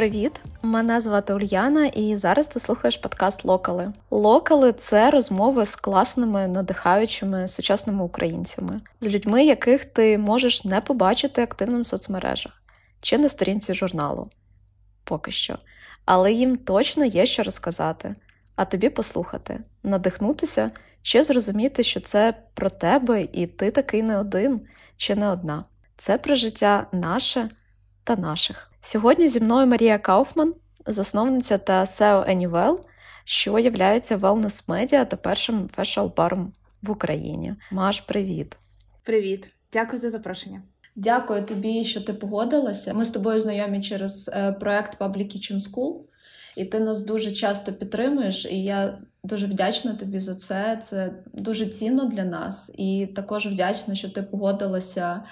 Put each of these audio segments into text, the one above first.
привіт! Мене звати Ульяна, і зараз ти слухаєш подкаст Локали. Локали це розмови з класними, надихаючими сучасними українцями, з людьми, яких ти можеш не побачити активним в соцмережах чи на сторінці журналу. Поки що. Але їм точно є що розказати, а тобі послухати, надихнутися чи зрозуміти, що це про тебе, і ти такий не один чи не одна. Це про життя наше та наших. Сьогодні зі мною Марія Кауфман, засновниця та SEO Anywell, що є wellness медіа та першим фешал-баром в Україні. Маш, привіт! Привіт, дякую за запрошення. Дякую тобі, що ти погодилася. Ми з тобою знайомі через е, проект Public Kitchen School, і ти нас дуже часто підтримуєш. І я дуже вдячна тобі за це. Це дуже цінно для нас, і також вдячна, що ти погодилася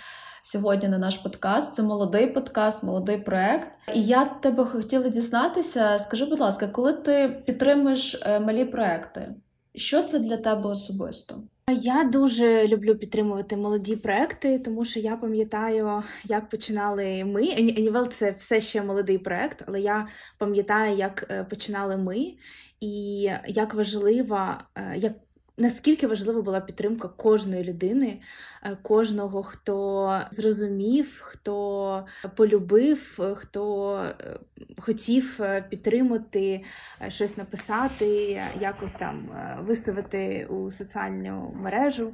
сьогодні на наш подкаст. Це молодий подкаст, молодий проект. І я тебе хотіла дізнатися. Скажи, будь ласка, коли ти підтримуєш е, малі проекти, що це для тебе особисто? Я дуже люблю підтримувати молоді проекти, тому що я пам'ятаю, як починали ми. Анівел це все ще молодий проект, але я пам'ятаю, як е, починали ми, і як важлива, е, як Наскільки важлива була підтримка кожної людини, е, кожного, хто зрозумів, хто полюбив, хто е, хотів е, підтримати, щось написати, якось там виставити у соціальну мережу.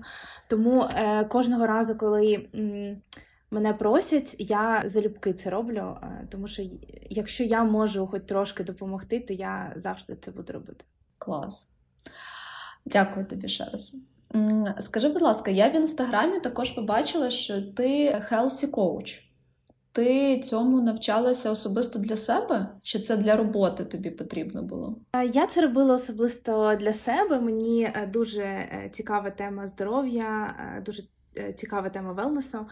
Тому кожного разу, коли мене просять, я залюбки це роблю, тому що якщо я можу хоч трошки допомогти, то я завжди це буду робити. Клас. Дякую тобі ще раз. Скажи, будь ласка, я в інстаграмі також побачила, що ти healthy coach. Ти цьому навчалася особисто для себе? Чи це для роботи тобі потрібно було? Я це робила особисто для себе. Мені е, дуже е, цікава тема здоров'я, е, дуже Е, цікава тема велнесу.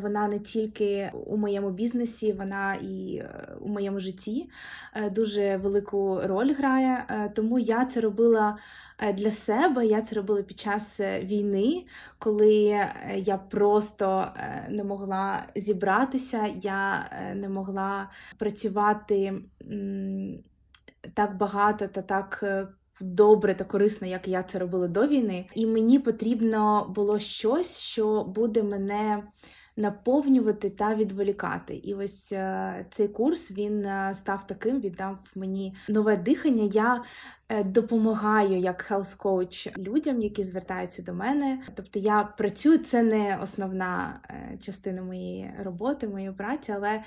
Вона не тільки у моєму бізнесі, вона і е, у моєму житті е, дуже велику роль грає. Тому я це робила для себе. Я це робила під час війни, коли я просто не могла зібратися, я не могла працювати так багато та так добре та корисно, як я це робила до війни. І мені потрібно було щось, що буде мене. Наповнювати та відволікати. І ось е, цей курс він е, став таким, віддав мені нове дихання. Я е, допомагаю як health coach людям, які звертаються до мене. Тобто я працюю, це не основна частина моєї роботи, моєї праці, але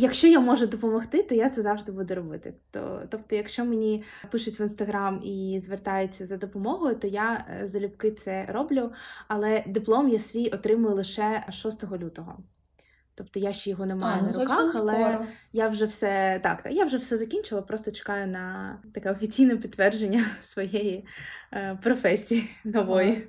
Якщо я можу допомогти, то я це завжди буду робити. То, Тобто, якщо мені пишуть в інстаграм і звертаються за допомогою, то я е, залюбки це роблю. Але диплом я свій отримую лише 6 лютого. Тобто я ще його не маю а, на ну, руках, але скоро. я вже все так, я вже все закінчила, просто чекаю на таке офіційне підтвердження своєї е, професії нової.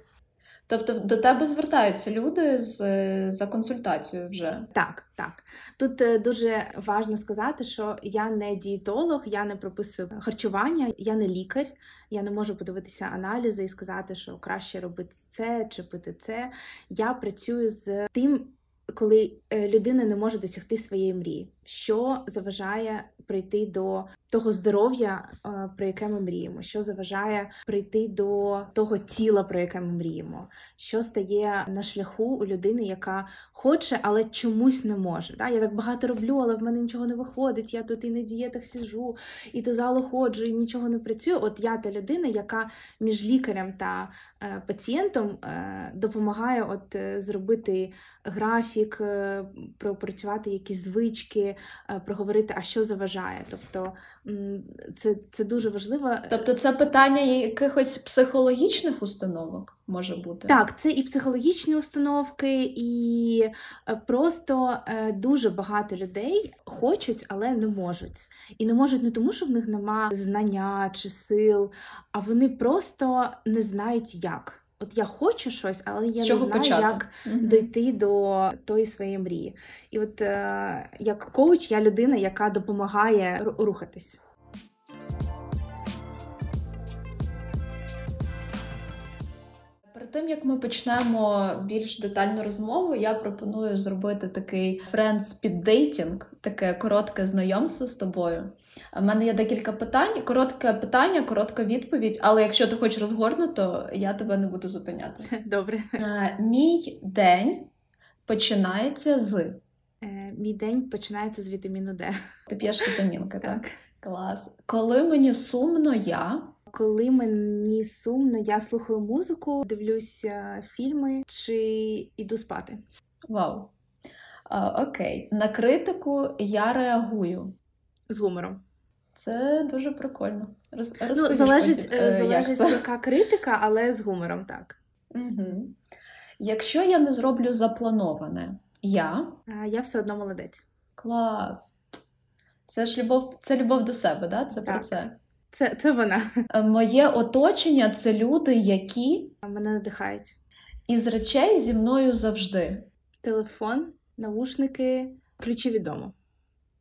Тобто до тебе звертаються люди з, за консультацією вже? Так, так. Тут е, дуже важливо сказати, що я не дієтолог, я не прописую харчування, я не лікар, я не можу подивитися аналізи і сказати, що краще робити це чи пити це. Я працюю з тим, коли е, людина не може досягти своєї мрії, що заважає прийти до того здоров'я, е, про яке ми мріємо, що заважає прийти до того тіла, про яке ми мріємо, що стає на шляху у людини, яка хоче, але чомусь не може. Да? Я так багато роблю, але в мене нічого не виходить. Я тут і на дієтах сижу, і до залу ходжу, і нічого не працюю. От я та людина, яка між лікарем та е, пацієнтом е, допомагає от зробити графік, пропрацювати якісь звички, проговорити, а що заважає. Тобто це це дуже важливо. Тобто, це питання якихось психологічних установок може бути? Так, це і психологічні установки, і е, просто е, дуже багато людей хочуть, але не можуть. І не можуть не тому, що в них нема знання чи сил, а вони просто не знають як. От я хочу щось, але я не знаю, почати? як угу. дойти до тої своєї мрії. І от е, як коуч, я людина, яка допомагає рухатись. Перед тим як ми почнемо більш детальну розмову, я пропоную зробити такий friend speed dating, таке коротке знайомство з тобою. У мене є декілька питань. Коротке питання, коротка відповідь. Але якщо ти хочеш розгорнуто, я тебе не буду зупиняти. Добре. Е, мій день починається з. Е, мій день починається з вітаміну Д. Ти п'єш вітамінки, так? Так. Клас. Коли мені сумно, я. Коли мені сумно, я слухаю музику, дивлюся фільми чи йду спати. Вау. А, окей. На критику я реагую. З гумором. Це дуже прикольно. Роз, Ну, залежить, потім, е, е, залежить як яка критика, але з гумором, так. Угу. Якщо я не зроблю заплановане, я. А я все одно молодець. Клас. Це ж любов, це любов до себе, да? Це про Так. це. Це, це вона. Е, Моє оточення це люди, які Мене надихають. із речей зі мною завжди. Телефон, наушники, ключі від дому.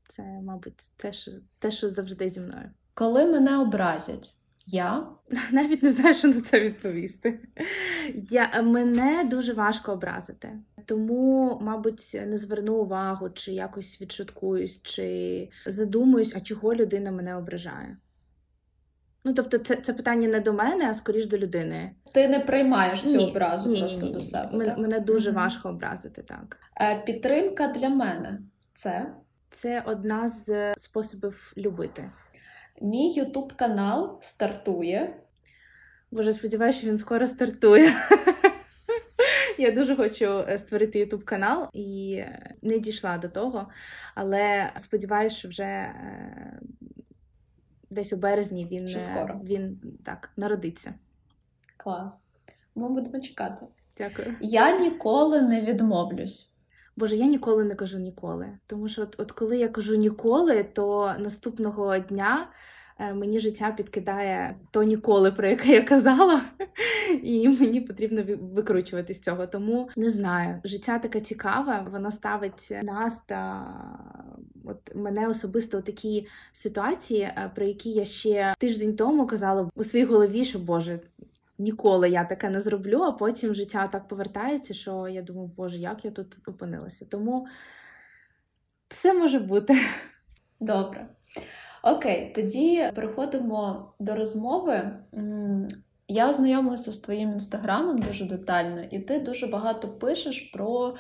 Це, мабуть, те, що, те, що завжди зі мною. Коли мене образять, я. Навіть не знаю, що на це відповісти. Я, мене дуже важко образити. Тому, мабуть, не зверну увагу, чи якось відшуткуюсь, чи задумуюсь, а чого людина мене ображає. Ну, тобто, це, це питання не до мене, а скоріш до людини. Ти не приймаєш цю Ні, образу ні, просто ні, ні, до себе. Мен- так? Мене дуже Мгм. важко образити, так. Е, Підтримка для мене це Це одна з способів любити. мій Ютуб канал стартує. Боже, сподіваюся, що він скоро стартує. Я дуже хочу е, створити YouTube канал і е, не дійшла до того, але сподіваюся, що вже е, десь у березні він, Що е, скоро. він так народиться. Клас. Ми будемо чекати. Дякую. Я ніколи не відмовлюсь. Боже, я ніколи не кажу ніколи. Тому що, от, от коли я кажу ніколи, то наступного дня е, мені життя підкидає то ніколи, про яке я казала, і мені потрібно викручувати з цього. Тому не знаю, життя таке цікаве, воно ставить нас та от мене особисто такі ситуації, е, про які я ще тиждень тому казала у своїй голові, що Боже. Ніколи я таке не зроблю, а потім життя так повертається, що я думаю, боже, як я тут опинилася. Тому все може бути. Добре. Окей, тоді переходимо до розмови. Я ознайомилася з твоїм інстаграмом дуже детально, і ти дуже багато пишеш про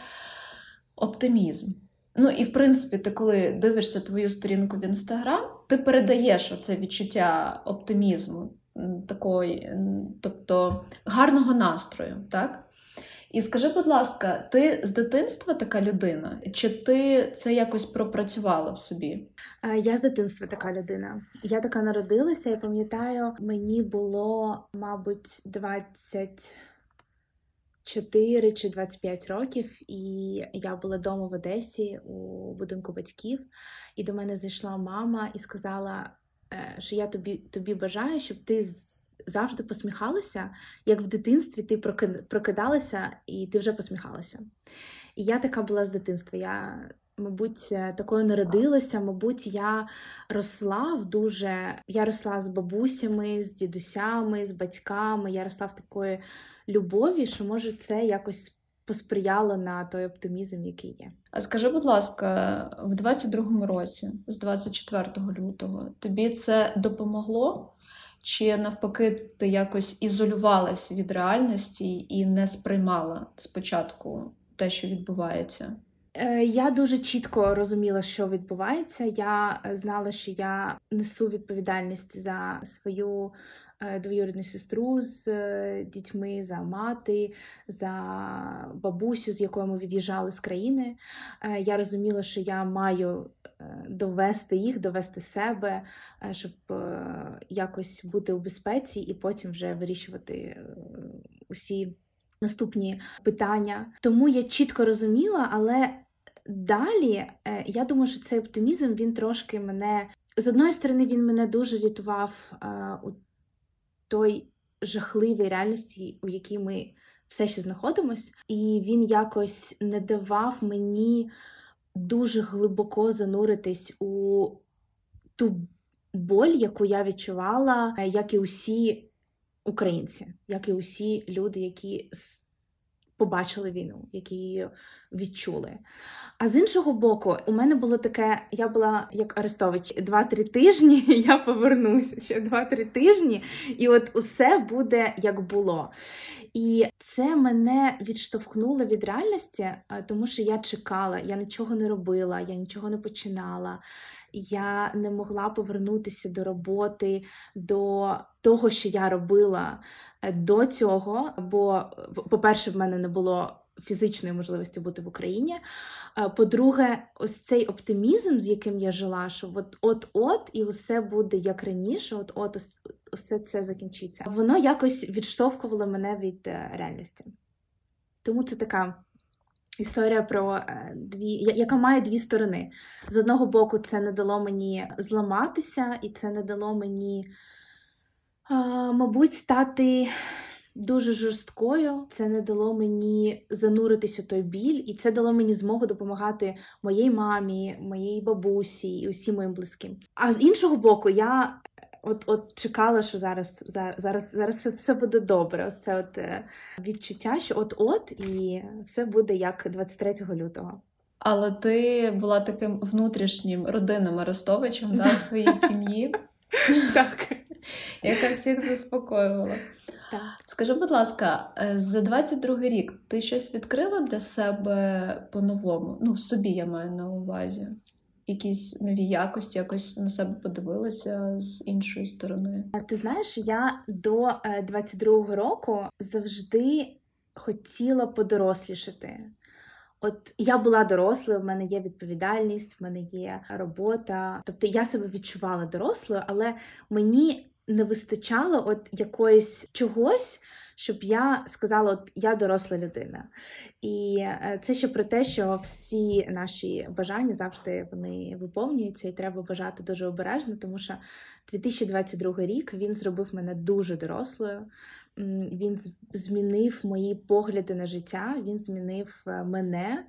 оптимізм. Ну і в принципі, ти коли дивишся твою сторінку в інстаграм, ти передаєш оце відчуття оптимізму, такої, тобто гарного настрою, так? І скажи, будь ласка, ти з дитинства така людина? Чи ти це якось пропрацювала в собі? Е, Я з дитинства така людина. Я така народилася, я пам'ятаю, мені було, мабуть, 24 чи 25 років, і я була вдома в Одесі у будинку батьків, і до мене зайшла мама і сказала, е, що я тобі, тобі бажаю, щоб ти завжди посміхалася, як в дитинстві ти прокидалася і ти вже посміхалася. І я така була з дитинства. Я мабуть, е, такою народилася. Мабуть, я росла в дуже. Я росла з бабусями, з дідусями, з батьками. Я росла в такої любові, що може це якось посприяло на той оптимізм, який є. А скажи, будь ласка, в 22-му році, з 24 лютого, тобі це допомогло? Чи навпаки ти якось ізолювалась від реальності і не сприймала спочатку те, що відбувається? Е, Я дуже чітко розуміла, що відбувається. Я е, знала, що я несу відповідальність за свою двоюрідну сестру з е, дітьми, за мати, за бабусю, з якою ми від'їжджали з країни. Е, Я розуміла, що я маю е, довести їх, довести себе, е, щоб е, якось бути у безпеці і потім вже вирішувати е, усі наступні питання. Тому я чітко розуміла, але далі е, я думаю, що цей оптимізм він трошки мене з одної сторони, він мене дуже рятував е, той жахливій реальності, у якій ми все ще знаходимось, і він якось не давав мені дуже глибоко зануритись у ту боль, яку я відчувала, як і усі українці, як і усі люди, які побачили війну, які її відчули. А з іншого боку, у мене було таке: я була як Арестович, два-три тижні, я повернуся ще два-три тижні, і от усе буде як було. І це мене відштовхнуло від реальності, е, тому що я чекала, я нічого не робила, я нічого не починала. Я не могла повернутися до роботи, до того, що я робила е, до цього. Бо, по-перше, в мене не було фізичної можливості бути в Україні. Е, по-друге, ось цей оптимізм, з яким я жила, що от-от, і усе буде як раніше, от-от усе це закінчиться. Воно якось відштовхувало мене від е, реальності. Тому це така. Історія про е, дві, яка має дві сторони. З одного боку, це не дало мені зламатися, і це не дало мені, мабуть, стати дуже жорсткою. Це не дало мені зануритися у той біль, і це дало мені змогу допомагати моїй мамі, моїй бабусі і усім моїм близьким. А з іншого боку, я от от чекала, що зараз зараз, зараз все буде добре. Ось це от е, відчуття, що от-от, і все буде як 23 лютого. Але ти була таким внутрішнім родинним Арестовичем да, в своїй сім'ї, Так. яка всіх заспокоювала. Так. Скажи, будь ласка, е, за 22-й рік ти щось відкрила для себе по-новому? Ну, в собі я маю на увазі. Якісь нові якості, якось на себе подивилася з іншої сторони. Ти знаєш, я до 22-го е, року завжди хотіла подорослішати. От я була дорослою, в мене є відповідальність, в мене є робота. Тобто я себе відчувала дорослою, але мені не вистачало от якоїсь чогось, щоб я сказала, от я доросла людина. І е, це ще про те, що всі наші бажання завжди вони виповнюються, і треба бажати дуже обережно, тому що 2022 рік він зробив мене дуже дорослою. Він змінив мої погляди на життя, він змінив е, мене.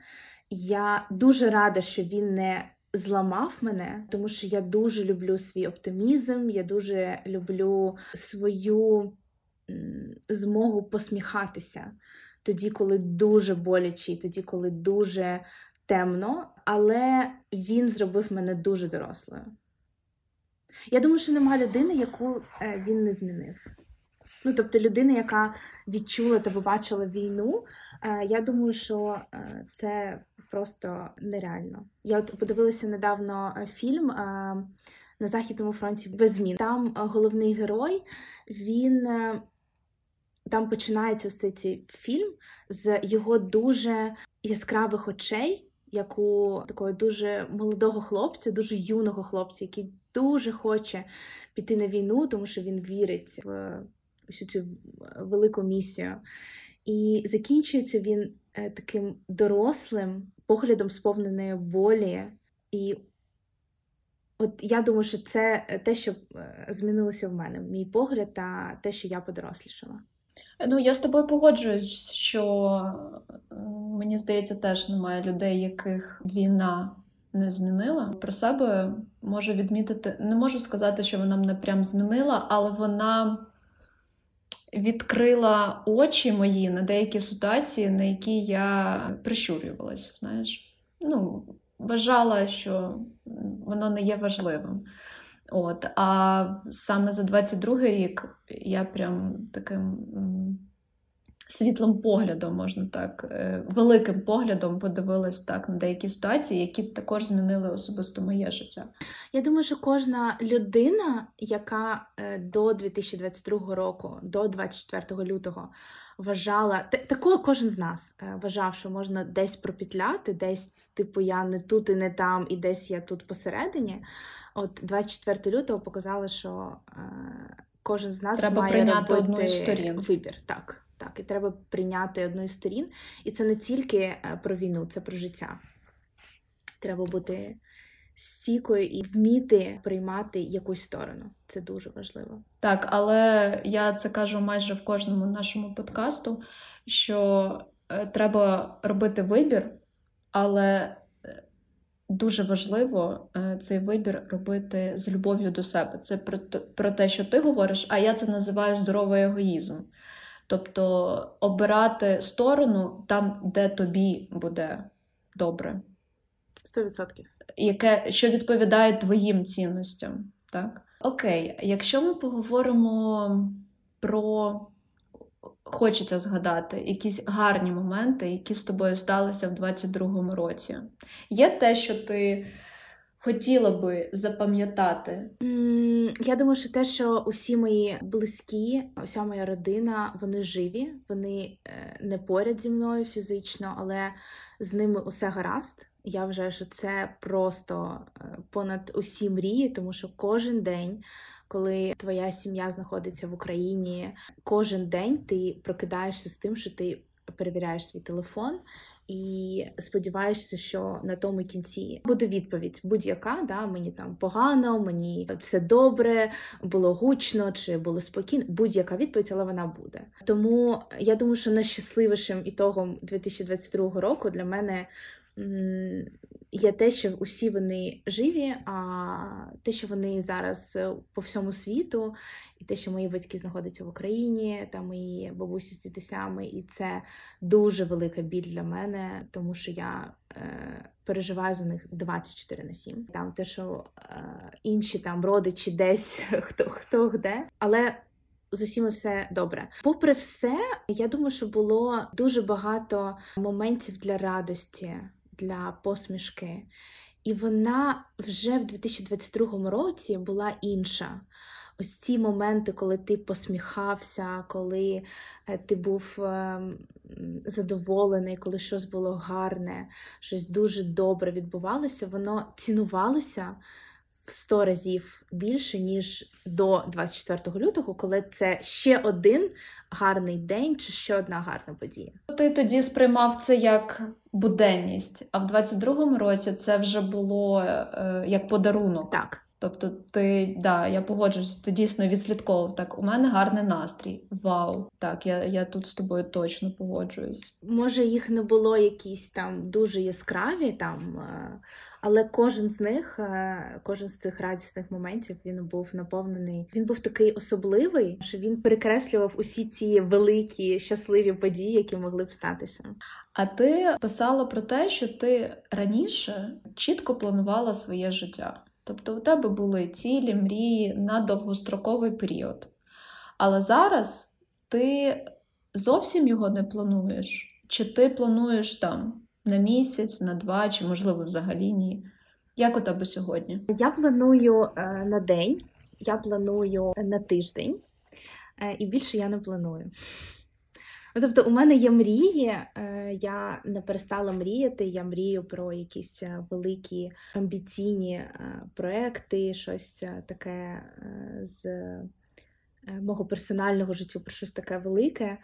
Я дуже рада, що він не зламав мене, тому що я дуже люблю свій оптимізм, я дуже люблю свою змогу посміхатися тоді, коли дуже боляче, тоді, коли дуже темно, але він зробив мене дуже дорослою. Я думаю, що нема людини, яку е, він не змінив. Ну, тобто, людина, яка відчула та побачила війну, е, я думаю, що е, це просто нереально. Я от подивилася недавно фільм на Західному фронті без змін. Там головний герой, він там починається все цей фільм з його дуже яскравих очей. Як у такого дуже молодого хлопця, дуже юного хлопця, який дуже хоче піти на війну, тому що він вірить в всю цю велику місію. І закінчується він е, таким дорослим поглядом, сповненою болі. І от я думаю, що це те, що е, змінилося в мене, мій погляд та те, що я подорослішала. Ну, я з тобою погоджуюсь, що е, мені здається, теж немає людей, яких війна не змінила. Про себе можу відмітити, не можу сказати, що вона мене прям змінила, але вона відкрила очі мої на деякі ситуації, на які я прищурювалася. Знаєш, ну, вважала, що воно не є важливим. От, А саме за 22-й рік я прям таким світлим поглядом, можна так, е, великим поглядом подивилась так на деякі ситуації, які також змінили особисто моє життя. Я думаю, що кожна людина, яка е, до 2022 року, до 24 лютого, вважала такого кожен з нас е, вважав, що можна десь пропітляти, десь, типу, я не тут і не там, і десь я тут посередині. От 24 лютого показали, що кожен з нас Треба має прийняти робити одну із сторін. вибір. Так. Так, і треба прийняти одну із сторін. І це не тільки е, про війну, це про життя. Треба бути стійкою і вміти приймати якусь сторону. Це дуже важливо. Так, але я це кажу майже в кожному нашому подкасту, що е, треба робити вибір, але е, дуже важливо е, цей вибір робити з любов'ю до себе. Це про, про те, що ти говориш, а я це називаю здоровий егоїзм. Тобто обирати сторону там, де тобі буде добре. 100%. Яке, Що відповідає твоїм цінностям. Так? Окей, якщо ми поговоримо про хочеться згадати якісь гарні моменти, які з тобою сталися в 22-му році. Є те, що ти хотіла би запам'ятати? Я думаю, що те, що усі мої близькі, уся моя родина, вони живі, вони е, не поряд зі мною фізично, але з ними усе гаразд. Я вважаю, що це просто е, понад усі мрії, тому що кожен день коли твоя сім'я знаходиться в Україні, кожен день ти прокидаєшся з тим, що ти перевіряєш свій телефон. І сподіваєшся, що на тому кінці буде відповідь будь-яка, да, мені там погано, мені все добре, було гучно чи було спокійно. Будь-яка відповідь, але вона буде. Тому я думаю, що найщасливішим ітогом 2022 року для мене є те, що усі вони живі, а те, що вони зараз е, по всьому світу, і те, що мої батьки знаходяться в Україні, та мої бабусі з дідусями, і це дуже велика біль для мене, тому що я е, переживаю за них 24 на 7. Там те, що е, інші там родичі десь хто хто де, але. З усіми все добре. Попри все, я думаю, що було дуже багато моментів для радості для посмішки. І вона вже в 2022 році була інша. Ось ці моменти, коли ти посміхався, коли е, ти був ем, задоволений, коли щось було гарне, щось дуже добре відбувалося, воно цінувалося в 100 разів більше, ніж до 24 лютого, коли це ще один гарний день чи ще одна гарна подія. Ти тоді сприймав це як буденність, а в 22-му році це вже було е, як подарунок. Так. Тобто, ти да, я погоджуюсь, ти дійсно відслідковував так. У мене гарний настрій. Вау! Так, я я тут з тобою точно погоджуюсь. Може, їх не було якісь там дуже яскраві, там, е, але кожен з них, е, кожен з цих радісних моментів він був наповнений. Він був такий особливий, що він перекреслював усі ці великі щасливі події, які могли б статися. А ти писала про те, що ти раніше чітко планувала своє життя. Тобто у тебе були цілі, мрії на довгостроковий період. Але зараз ти зовсім його не плануєш? Чи ти плануєш там на місяць, на два, чи, можливо, взагалі ні? Як у тебе сьогодні? Я планую е, на день, я планую на тиждень, е, і більше я не планую. Ну, тобто, у мене є мрії, е, я не перестала мріяти. Я мрію про якісь е, великі амбіційні е, проекти, щось таке з мого персонального життя, про щось таке велике.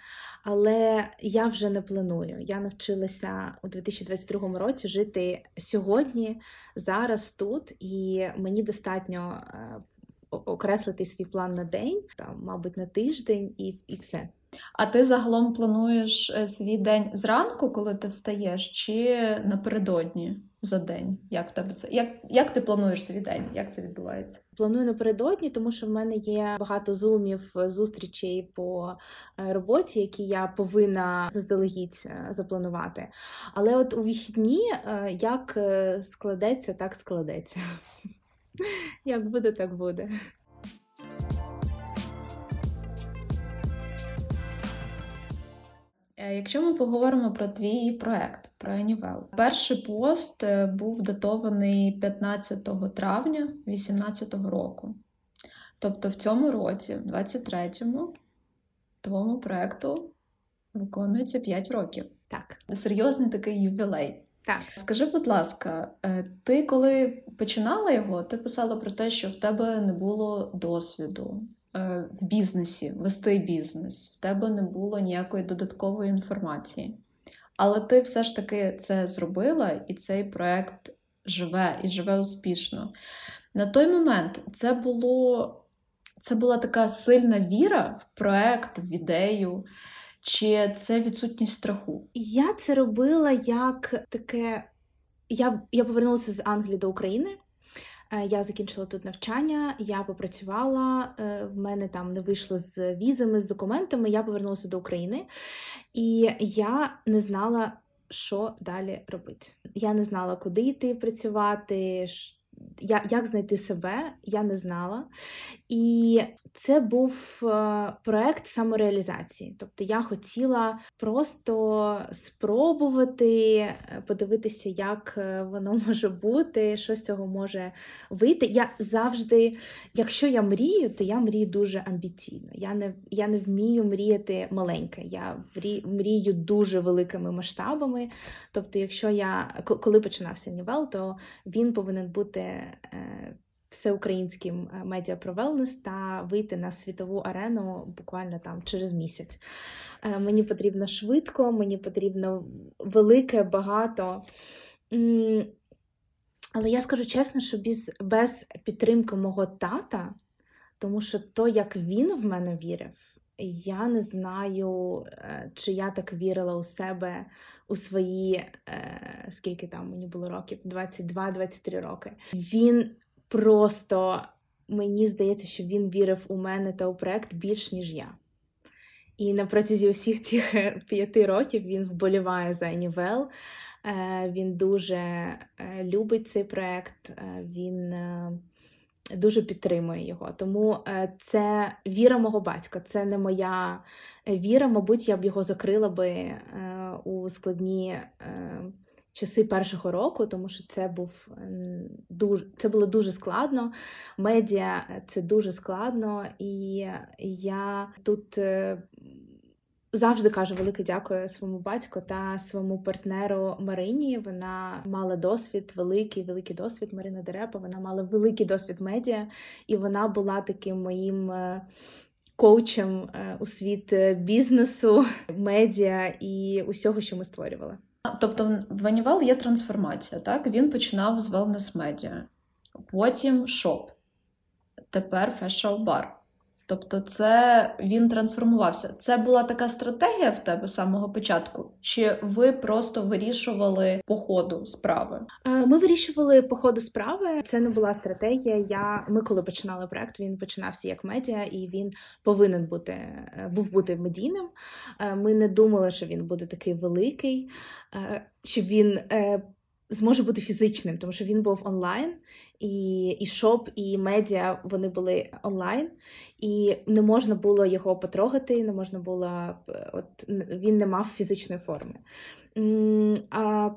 Але я вже не планую. Я навчилася у 2022 році жити сьогодні, зараз тут, і мені достатньо окреслити свій план на день, там, мабуть, на тиждень, і, і все. А ти загалом плануєш е, свій день зранку, коли ти встаєш, чи напередодні за день? Як тебе це? Як як ти плануєш свій день? Як це відбувається? Планую напередодні, тому що в мене є багато зумів, зустрічей по е, роботі, які я повинна заздалегідь е, запланувати. Але от у вихідні як складеться, так складеться. Як буде, так буде. Якщо ми поговоримо про твій проект, про Анівел, перший пост е, був датований 15 травня 2018 року. Тобто в цьому році, в 23-му, твоєму проекту виконується 5 років. Так. Серйозний такий ювілей. Так. Скажи, будь ласка, е, ти коли починала його, ти писала про те, що в тебе не було досвіду. Е, в бізнесі, вести бізнес, в тебе не було ніякої додаткової інформації. Але ти все ж таки це зробила, і цей проект живе і живе успішно. На той момент це було. Це була така сильна віра в проект, в ідею, чи це відсутність страху? Я це робила як таке я, я повернулася з Англії до України. Е, я закінчила тут навчання, я попрацювала, е, в мене там не вийшло з візами, з документами. Я повернулася до України, і я не знала, що далі робити. Я не знала, куди йти працювати, як знайти себе, я не знала. І це був е, проект самореалізації. Тобто я хотіла просто спробувати е, подивитися, як е, воно може бути, що з цього може вийти. Я завжди, якщо я мрію, то я мрію дуже амбіційно. Я не я не вмію мріяти маленьке. Я мрію дуже великими масштабами. Тобто, якщо я коли починався Нівел, то він повинен бути всеукраїнським е, медіа про wellness та вийти на світову арену буквально там через місяць. Е, мені потрібно швидко, мені потрібно велике, багато. Але я скажу чесно, що без, без підтримки мого тата, тому що то, як він в мене вірив, я не знаю, е, чи я так вірила у себе у свої, скільки там мені було років, 22-23 роки. Він просто мені здається, що він вірив у мене та у проект більш, ніж я. І на протязі усіх цих п'яти років він вболіває за Анівел. Е, він дуже е, любить цей проект, е, він дуже підтримує його. Тому це віра мого батька, це не моя віра. Мабуть, я б його закрила би у складні часи першого року, тому що це був дуже це було дуже складно. Медіа це дуже складно, і я тут. Е, завжди кажу велике дякую своєму батьку та своєму партнеру Марині. Вона мала досвід, великий, великий досвід. Марина Дерепа. Вона мала великий досвід медіа, і вона була таким моїм е, коучем е, у світ бізнесу, медіа і усього, що ми створювали. Тобто в Анівел є трансформація, так? Він починав з wellness медіа, потім шоп, тепер фешал-бар. Тобто, це він трансформувався. Це була така стратегія в тебе з самого початку? Чи ви просто вирішували по ходу справи? Е, ми вирішували по ходу справи. Це не була стратегія. Я ми, коли починали проект, він починався як медіа, і він повинен бути е, був бути медійним. Е, ми не думали, що він буде такий великий, що він зможе бути фізичним, тому що він був онлайн, і і шоп, і медіа вони були онлайн, і не можна було його потрогати, не можна було от він не мав фізичної форми. А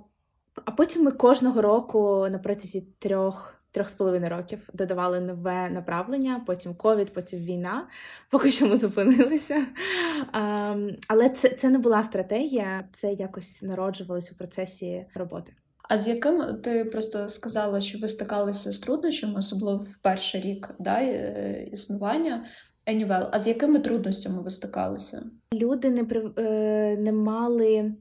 а потім ми кожного року на протязі трьох. Трьох з половиною років додавали нове направлення, потім ковід, потім війна. Поки що ми зупинилися. Але це це не була стратегія, це якось народжувалось у процесі роботи. А з яким ти просто сказала, що ви стикалися з труднощами, особливо в перший рік да, е, існування Anywell, А з якими трудностями ви стикалися? Люди не е, не мали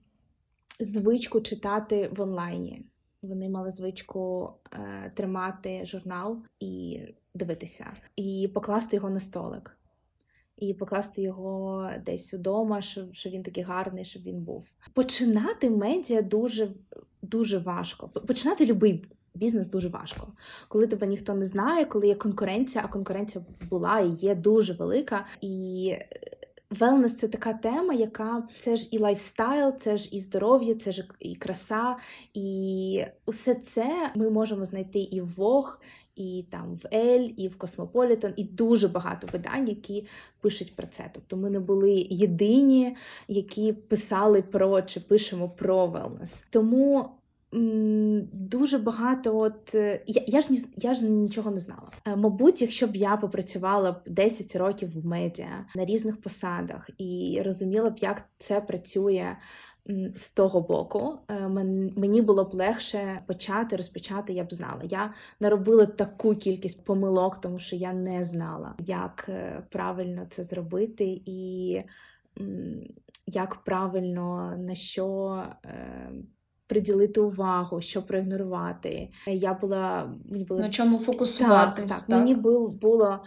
звичку читати в онлайні. Вони мали звичку е, тримати журнал і дивитися, і покласти його на столик, і покласти його десь удома, щоб, щоб він такий гарний, щоб він був. Починати медіа дуже дуже важко. Починати будь-який бізнес дуже важко. Коли тебе ніхто не знає, коли є конкуренція, а конкуренція була і є дуже велика. І wellness це така тема, яка це ж і lifestyle, це ж і здоров'я, це ж і краса. І усе це ми можемо знайти і в Vogue, і там в Ель, і в Космополітен, і дуже багато видань, які пишуть про це. Тобто ми не були єдині, які писали про чи пишемо про велнес. Тому Дуже багато, от е, я я ж я ж нічого не знала. Е, мабуть, якщо б я попрацювала б 10 років в медіа на різних посадах і розуміла б, як це працює з того боку, е, мені було б легше почати розпочати, я б знала. Я наробила таку кількість помилок, тому що я не знала, як правильно це зробити і як правильно на що приділити увагу, що проігнорувати. Я була мені було на чому фокусуватись. Так, так. так. Мені було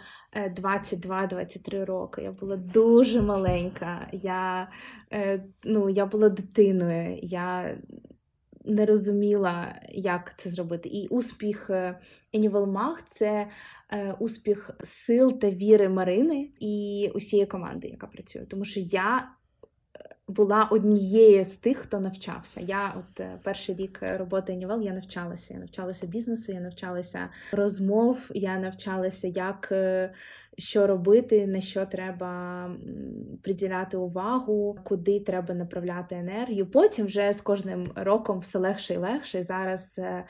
22-23 е, роки. Я була дуже маленька. Я, е, ну, Я була дитиною. Я не розуміла, як це зробити. І успіх Annual Mag – це успіх сил та віри Марини і усієї команди, яка працює. Тому що я була однією з тих, хто навчався. Я от е, перший рік роботи Нівел я навчалася. Я навчалася бізнесу, я навчалася розмов, я навчалася, як е, що робити, на що треба приділяти увагу, куди треба направляти енергію. Потім вже з кожним роком все легше і легше. Зараз е,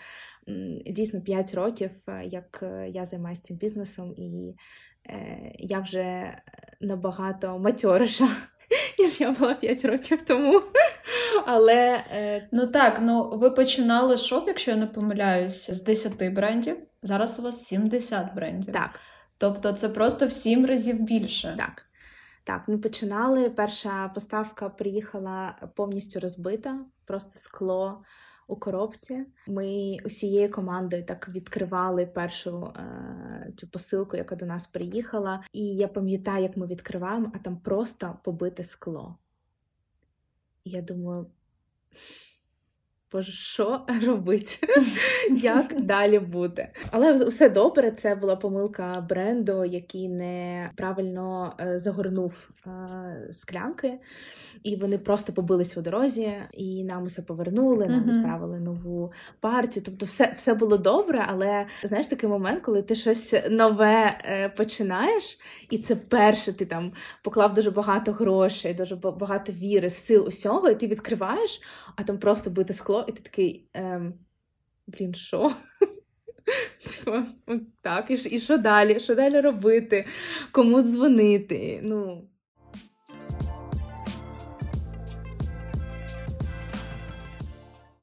дійсно 5 років, як я займаюся цим бізнесом, і я вже набагато матьориша ніж я була 5 років тому. Але е... ну так, ну ви починали шоп, якщо я не помиляюсь, з 10 брендів. Зараз у вас 70 брендів. Так. Тобто це просто в 7 разів більше. Так. Так, ми починали. Перша поставка приїхала повністю розбита, просто скло у коробці. Ми усією командою так відкривали першу е, цю посилку, яка до нас приїхала. І я пам'ятаю, як ми відкриваємо, а там просто побите скло. І я думаю. Боже, що робити? Як далі буде? Але все добре. Це була помилка бренду, який неправильно е, загорнув е, склянки і вони просто побились у дорозі, і нам усе повернули, нам відправили нову партію. Тобто, все все було добре, але знаєш такий момент, коли ти щось нове е, починаєш, і це перше ти там поклав дуже багато грошей, дуже багато віри, сил усього, і ти відкриваєш, а там просто бите скло, і ти такий. Ем, Блін, що? Так, і що далі? Що далі робити? Кому дзвонити? Ну,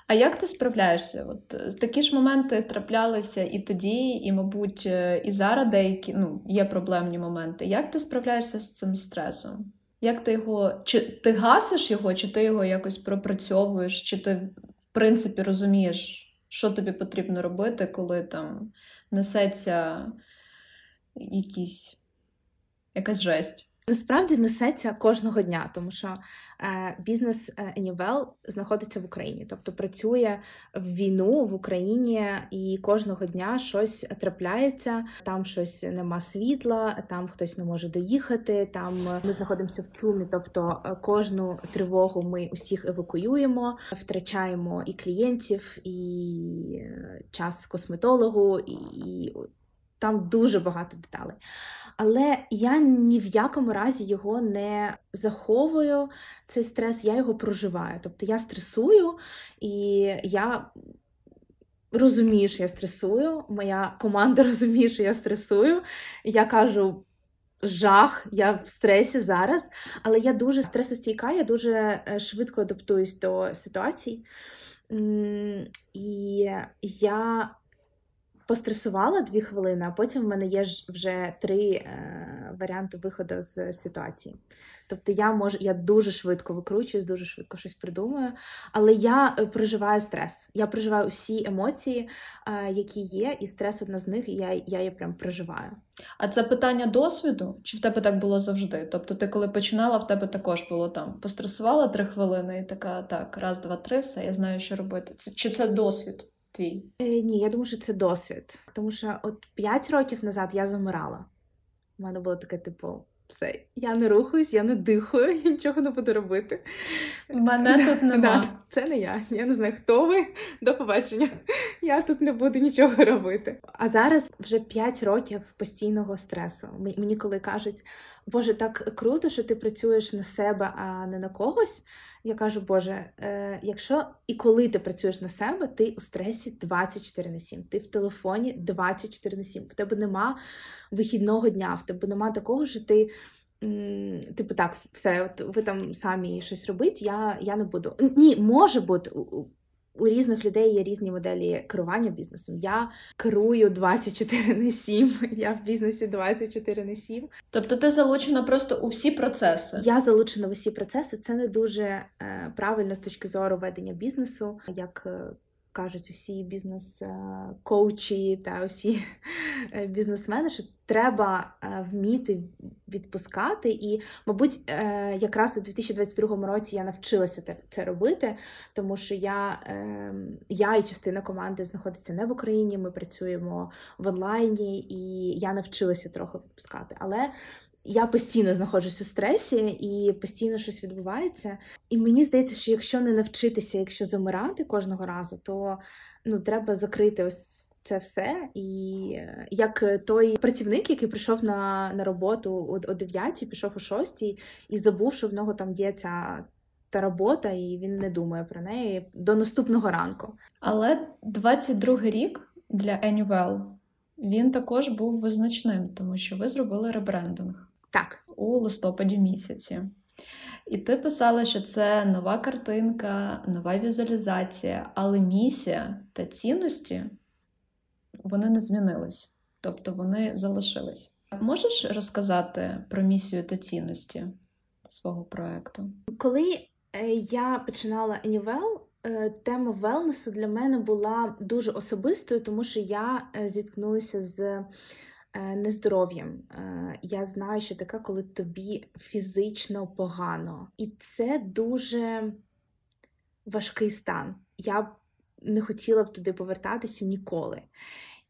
А як ти справляєшся? От е, Такі ж моменти траплялися і тоді, і, мабуть, е, і зараз деякі ну, є проблемні моменти. Як ти справляєшся з цим стресом? Як ти його, чи ти гасиш його, чи ти його якось пропрацьовуєш, чи ти, принципі, розумієш, що тобі потрібно робити, коли там несеться якісь, якась жесть? Насправді несеться кожного дня, тому що е, бізнес Anywell знаходиться в Україні, тобто працює в війну в Україні, і кожного дня щось трапляється. Там щось нема світла, там хтось не може доїхати. Там ми знаходимося в ЦУМі, тобто е, кожну тривогу ми усіх евакуюємо, втрачаємо і клієнтів, і е, час косметологу, і там дуже багато деталей. Але я ні в якому разі його не заховую, цей стрес, я його проживаю. Тобто я стресую, і я розумію, що я стресую, моя команда розуміє, що я стресую. Я кажу. Жах, я в стресі зараз, але я дуже стресостійка, я дуже е, швидко адаптуюсь до ситуацій. І я постресувала дві хвилини, а потім в мене є вже три е, варіанти виходу з ситуації. Тобто я можу, я дуже швидко викручуюсь, дуже швидко щось придумаю, але я е, проживаю стрес. Я проживаю усі емоції, е, які є, і стрес одна з них, і я я її прям проживаю. А це питання досвіду? Чи в тебе так було завжди? Тобто, ти коли починала, в тебе також було там постресувала три хвилини, і така так, раз, два, три, все, я знаю, що робити. Це, Чи це досвід? Твій? Е, Ні, я думаю, що це досвід. Тому що от 5 років назад я замирала. У мене було таке, типу, все, я не рухаюсь, я не дихаю, я нічого не буду робити. Мене тут нема. Це не я. Я не знаю, хто ви. До побачення. Я тут не буду нічого робити. А зараз вже 5 років постійного стресу. Мені коли кажуть, Боже, так круто, що ти працюєш на себе, а не на когось. Я кажу, Боже, е, якщо і коли ти працюєш на себе, ти у стресі 24 на 7, ти в телефоні 24 на 7. В тебе нема вихідного дня, в тебе нема такого, що ти. Типу, так, все, от ви там самі щось робить, я я не буду. Ні, може бути у різних людей є різні моделі керування бізнесом. Я керую 24 на 7, Я в бізнесі 24 на 7. Тобто ти залучена просто у всі процеси? Я залучена в усі процеси. Це не дуже е, правильно з точки зору ведення бізнесу, як е, кажуть усі бізнес-коучі та усі е, бізнесмени, що треба е, вміти відпускати. І, мабуть, е, якраз у 2022 році я навчилася це робити, тому що я ем, я і частина команди знаходиться не в Україні. Ми працюємо в онлайні, і я навчилася трохи відпускати. Але я постійно знаходжусь у стресі і постійно щось відбувається. І мені здається, що якщо не навчитися, якщо замирати кожного разу, то ну треба закрити ось це все. І е, як той працівник, який прийшов на на роботу о 9, пішов о 6 і забув, що в нього там є ця. Та робота, і він не думає про неї до наступного ранку. Але 22-й рік для Annual, він також був визначним, тому що ви зробили ребрендинг. Так. У листопаді місяці. І ти писала, що це нова картинка, нова візуалізація, але місія та цінності вони не змінились, тобто вони залишились. Можеш розказати про місію та цінності свого проекту? Коли е, я починала Anywell, е, тема велнесу для мене була дуже особистою, тому що я е, зіткнулася з нездоров'ям. Я знаю, що таке, коли тобі фізично погано. І це дуже важкий стан. Я не хотіла б туди повертатися ніколи.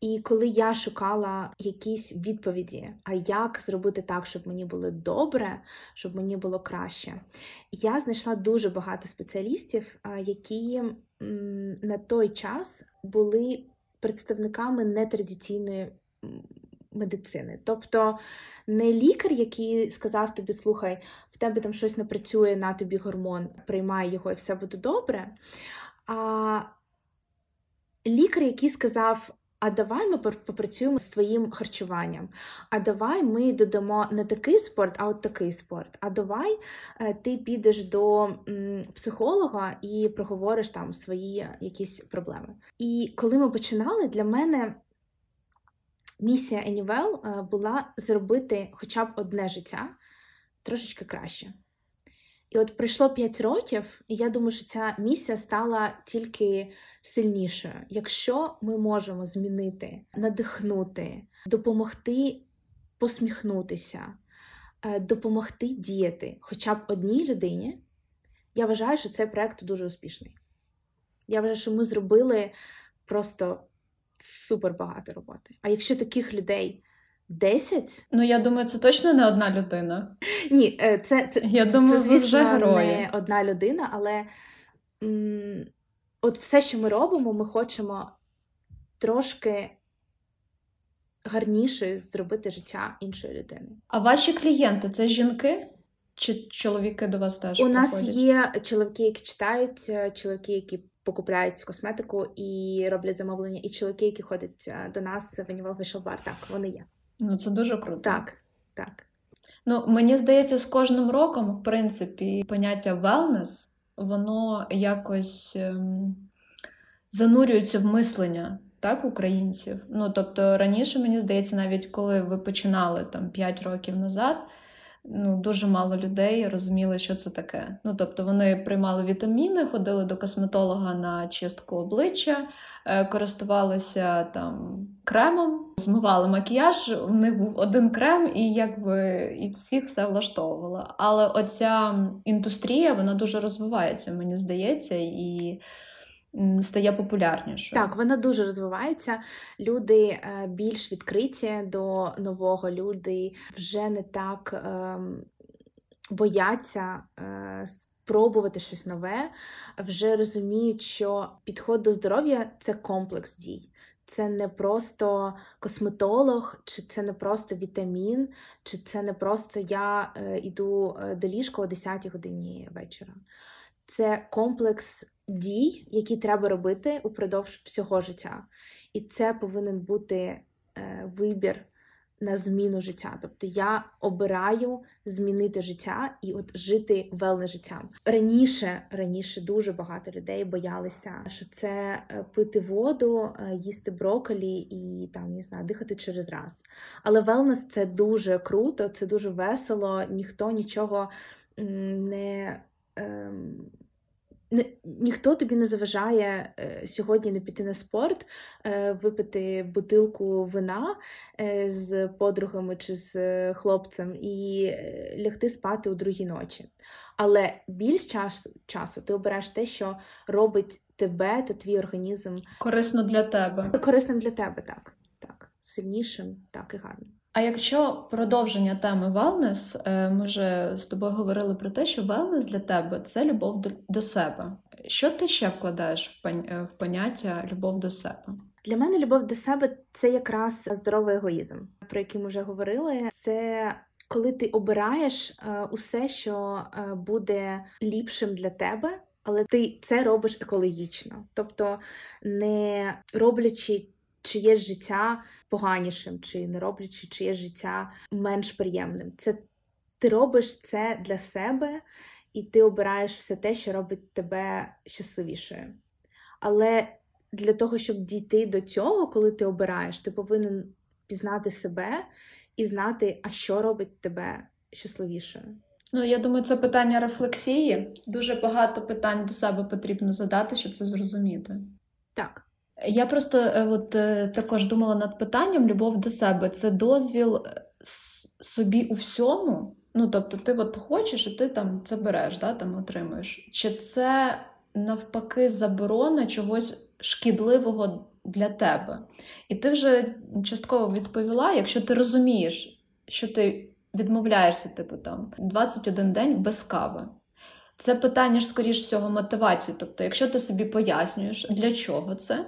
І коли я шукала якісь відповіді, а як зробити так, щоб мені було добре, щоб мені було краще, я знайшла дуже багато спеціалістів, які на той час були представниками нетрадиційної медицини. Тобто не лікар, який сказав тобі, слухай, в тебе там щось не працює, на тобі гормон, приймай його і все буде добре. А лікар, який сказав, а давай ми попрацюємо з твоїм харчуванням. А давай ми додамо не такий спорт, а от такий спорт. А давай е, ти підеш до психолога і проговориш там свої якісь проблеми. І коли ми починали, для мене місія Anywell е, була зробити хоча б одне життя трошечки краще. І от пройшло 5 років, і я думаю, що ця місія стала тільки сильнішою. Якщо ми можемо змінити, надихнути, допомогти посміхнутися, е, допомогти діяти хоча б одній людині, я вважаю, що цей проект дуже успішний. Я вважаю, що ми зробили просто супер багато роботи. А якщо таких людей 10? Ну я думаю, це точно не одна людина. Ні, е, це це, я думаю, це звісно, вже герої. не одна людина, але м- от все, що ми робимо, ми хочемо трошки. Гарніше зробити життя іншої людини. А ваші клієнти це жінки чи чоловіки до вас теж? У приходять? нас є чоловіки, які читають, е, чоловіки, які покупляють косметику і роблять замовлення, і чоловіки, які ходять е, до нас в Facial Bar, так, вони є. Ну, це дуже круто. Так, так. Ну, мені здається, з кожним роком, в принципі, поняття wellness, воно якось ем, занурюється в мислення так, українців. Ну, тобто, раніше, мені здається, навіть коли ви починали там 5 років назад ну, дуже мало людей розуміли, що це таке. Ну, тобто вони приймали вітаміни, ходили до косметолога на чистку обличчя, е, користувалися там кремом, змивали макіяж. У них був один крем, і якби і всіх все влаштовувало. Але оця індустрія вона дуже розвивається, мені здається, і стає популярнішою. Так, вона дуже розвивається. Люди е, більш відкриті до нового, люди вже не так ем, бояться. Е, Спробувати щось нове, вже розуміють, що підход до здоров'я це комплекс дій. Це не просто косметолог, чи це не просто вітамін, чи це не просто я йду е, до ліжка о 10 годині вечора. Це комплекс дій, які треба робити упродовж всього життя. І це повинен бути е, вибір на зміну життя. Тобто я обираю змінити життя і от жити велне життям. Раніше раніше дуже багато людей боялися, що це е, пити воду, е, їсти брокколі і там не знаю, дихати через раз. Але велнес це дуже круто, це дуже весело, ніхто нічого не. Ем, ніхто тобі не заважає е, сьогодні не піти на спорт, е, випити бутилку вина е, з подругами чи з хлопцем і лягти спати у другій ночі. Але більш часу, часу ти обереш те, що робить тебе та твій організм корисно для тебе. Корисним для тебе, так. так. Сильнішим, так і гарним. А якщо продовження теми велнес, ми вже з тобою говорили про те, що велнес для тебе це любов до, себе. Що ти ще вкладаєш в в поняття любов до себе? Для мене любов до себе це якраз здоровий егоїзм, про який ми вже говорили. Це коли ти обираєш е, усе, що е, буде ліпшим для тебе, але ти це робиш екологічно, тобто не роблячи чиєсь життя поганішим, чи не роблячи чиєсь життя менш приємним. Це ти робиш це для себе, і ти обираєш все те, що робить тебе щасливішою. Але для того, щоб дійти до цього, коли ти обираєш, ти повинен пізнати себе і знати, а що робить тебе щасливішою. Ну, я думаю, це питання рефлексії. Дуже багато питань до себе потрібно задати, щоб це зрозуміти. Так. Я просто е, от е, також думала над питанням любов до себе це дозвіл е, собі у всьому. Ну, тобто, ти от хочеш, і ти там це береш, да, там отримуєш. Чи це навпаки заборона чогось шкідливого для тебе? І ти вже частково відповіла, якщо ти розумієш, що ти відмовляєшся, типу там 21 день без кави. Це питання ж, скоріш всього, мотивації. Тобто, якщо ти собі пояснюєш, для чого це,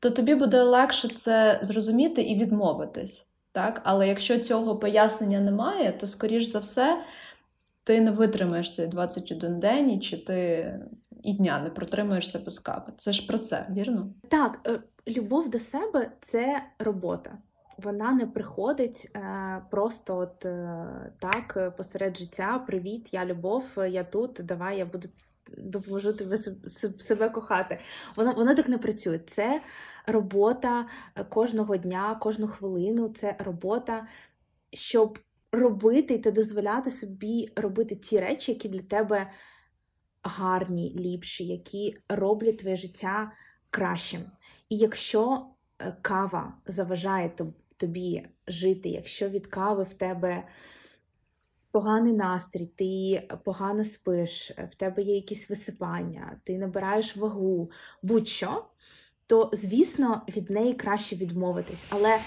то тобі буде легше це зрозуміти і відмовитись. Так? Але якщо цього пояснення немає, то, скоріш за все, ти не витримаєш цей 21 день, і чи ти і дня не протримаєшся без кави. Це ж про це, вірно? Так, е, любов до себе це робота. Вона не приходить е, просто от е, так посеред життя. Привіт, я любов, я тут. Давай я буду допоможу тебе себе кохати. Воно воно так не працює. Це робота е, кожного дня, кожну хвилину. Це робота, щоб робити та дозволяти собі робити ті речі, які для тебе гарні, ліпші, які роблять твоє життя кращим. І якщо е, кава заважає тобі жити, якщо від кави в тебе поганий настрій, ти погано спиш, в тебе є якісь висипання, ти набираєш вагу, будь-що, то, звісно, від неї краще відмовитись. Але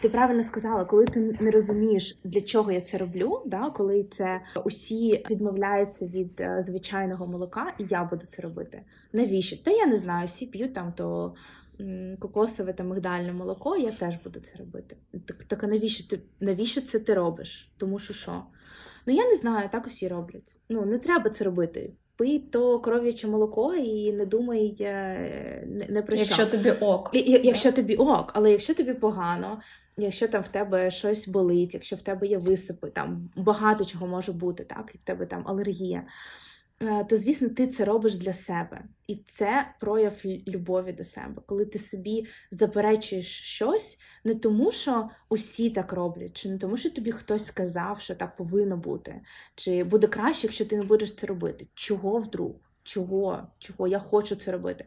ти правильно сказала, коли ти не розумієш, для чого я це роблю, да, коли це усі відмовляються від е, звичайного молока, і я буду це робити. Навіщо? Та я не знаю, всі п'ють там то. Кокосове та мигдальне молоко, я теж буду це робити. Так так а навіщо ти навіщо це ти робиш? Тому що що? Ну я не знаю, так усі роблять. Ну не треба це робити. Пий то кров'яче молоко і не думай е, не, не про що. Якщо тобі ок. І, якщо тобі ок, але якщо тобі погано, якщо там в тебе щось болить, якщо в тебе є висипи, там багато чого може бути, так, і в тебе там алергія. Е, то, звісно, ти це робиш для себе. І це прояв любові до себе, коли ти собі заперечуєш щось не тому, що усі так роблять, чи не тому, що тобі хтось сказав, що так повинно бути, чи буде краще, якщо ти не будеш це робити. Чого вдруг? Чого? Чого? Я хочу це робити.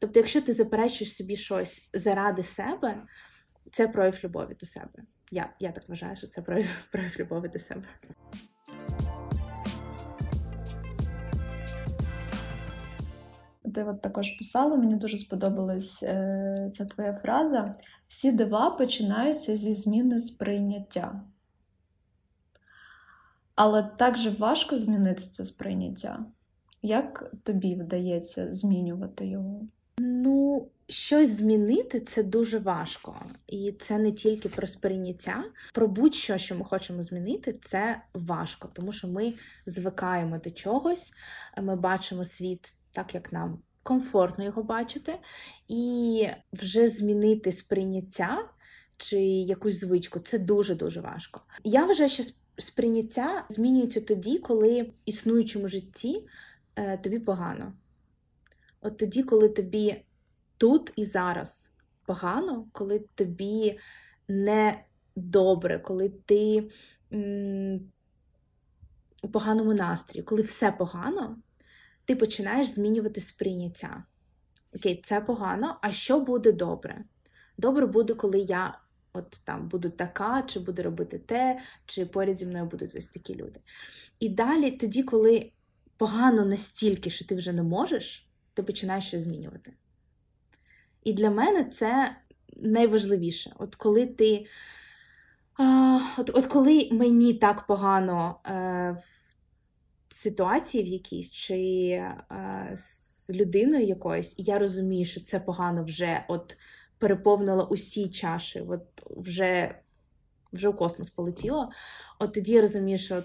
Тобто, якщо ти заперечуєш собі щось заради себе, це прояв любові до себе. Я я так вважаю, що це прояв, прояв любові до себе. Ти от також писала, мені дуже сподобалась е, ця твоя фраза. Всі дива починаються зі зміни сприйняття. Але так же важко змінити це сприйняття. Як тобі вдається змінювати його? Ну, щось змінити це дуже важко. І це не тільки про сприйняття. Про будь-що, що ми хочемо змінити, це важко, тому що ми звикаємо до чогось, ми бачимо світ так, як нам комфортно його бачити, і вже змінити сприйняття чи якусь звичку це дуже-дуже важко. Я вважаю, що сприйняття змінюється тоді, коли в існуючому житті е, тобі погано. От тоді, коли тобі тут і зараз погано, коли тобі не добре, коли ти м, у поганому настрої, коли все погано, ти починаєш змінювати сприйняття. Окей, це погано, а що буде добре? Добре буде, коли я от там буду така, чи буду робити те, чи поряд зі мною будуть ось такі люди. І далі, тоді, коли погано настільки, що ти вже не можеш, ти починаєш щось змінювати. І для мене це найважливіше. От коли ти. От, от коли мені так погано е, ситуації в якійсь, чи е, з людиною якоюсь, і я розумію, що це погано вже от переповнила усі чаші, от вже вже у космос полетіло, от тоді я розумію, що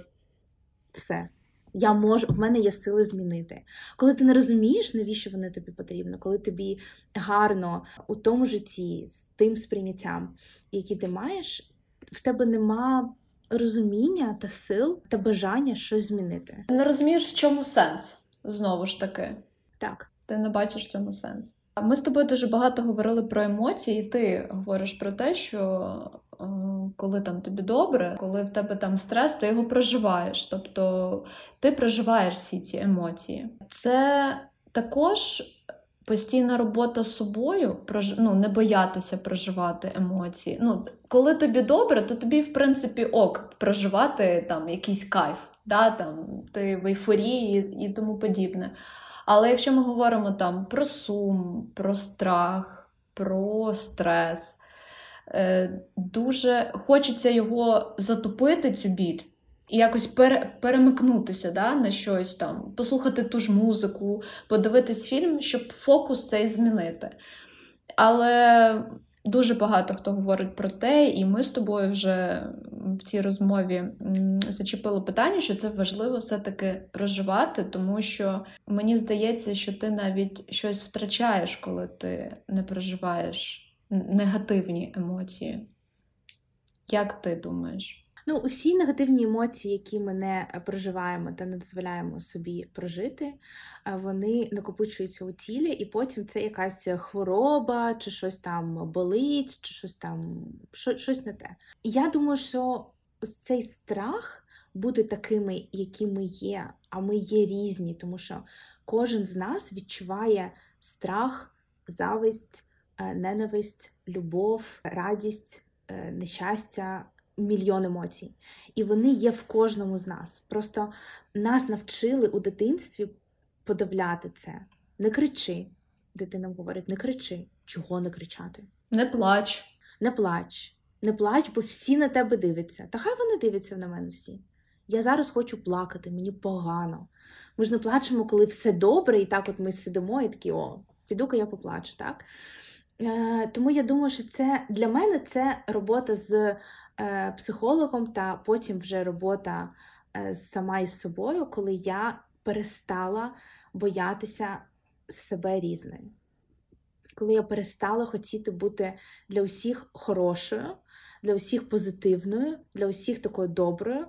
все. Я можу, в мене є сили змінити. Коли ти не розумієш, навіщо вони тобі потрібно, коли тобі гарно у тому житті з тим сприйняттям, які ти маєш, в тебе нема розуміння та сил та бажання щось змінити. Ти не розумієш, в чому сенс знову ж таки. Так. Ти не бачиш в цьому сенс. Ми з тобою дуже багато говорили про емоції, і ти говориш про те, що е, коли там тобі добре, коли в тебе там стрес, ти його проживаєш. Тобто ти проживаєш всі ці емоції. Це також постійна робота з собою, ну, не боятися проживати емоції. Ну, Коли тобі добре, то тобі, в принципі, ок, проживати там якийсь кайф, да, там, ти в ейфорії і тому подібне. Але якщо ми говоримо там про сум, про страх, про стрес, е, дуже хочеться його затопити, цю біль, і якось пере, перемикнутися да, на щось там, послухати ту ж музику, подивитись фільм, щоб фокус цей змінити. Але Дуже багато хто говорить про те, і ми з тобою вже в цій розмові зачепили питання, що це важливо все-таки проживати, тому що мені здається, що ти навіть щось втрачаєш, коли ти не проживаєш негативні емоції. Як ти думаєш? Ну, усі негативні емоції, які ми не е, проживаємо та не дозволяємо собі прожити, е, вони накопичуються у тілі, і потім це якась хвороба, чи щось там болить, чи щось там щось не те. я думаю, що цей страх бути такими, які ми є, а ми є різні, тому що кожен з нас відчуває страх, зависть, е, ненависть, любов, радість, нещастя мільйон емоцій. І вони є в кожному з нас. Просто нас навчили у дитинстві подавляти це. Не кричи. Дитина говорить, не кричи. Чого не кричати? Не плач. Не плач. Не плач, бо всі на тебе дивляться. Та хай вони дивляться на мене всі. Я зараз хочу плакати, мені погано. Ми ж не плачемо, коли все добре, і так от ми сидимо і такі, о, піду-ка я поплачу. так? Е, тому я думаю, що це для мене це робота з е, психологом, та потім вже робота е, сама із собою, коли я перестала боятися себе різною. Коли я перестала хотіти бути для усіх хорошою, для усіх позитивною, для усіх такою доброю,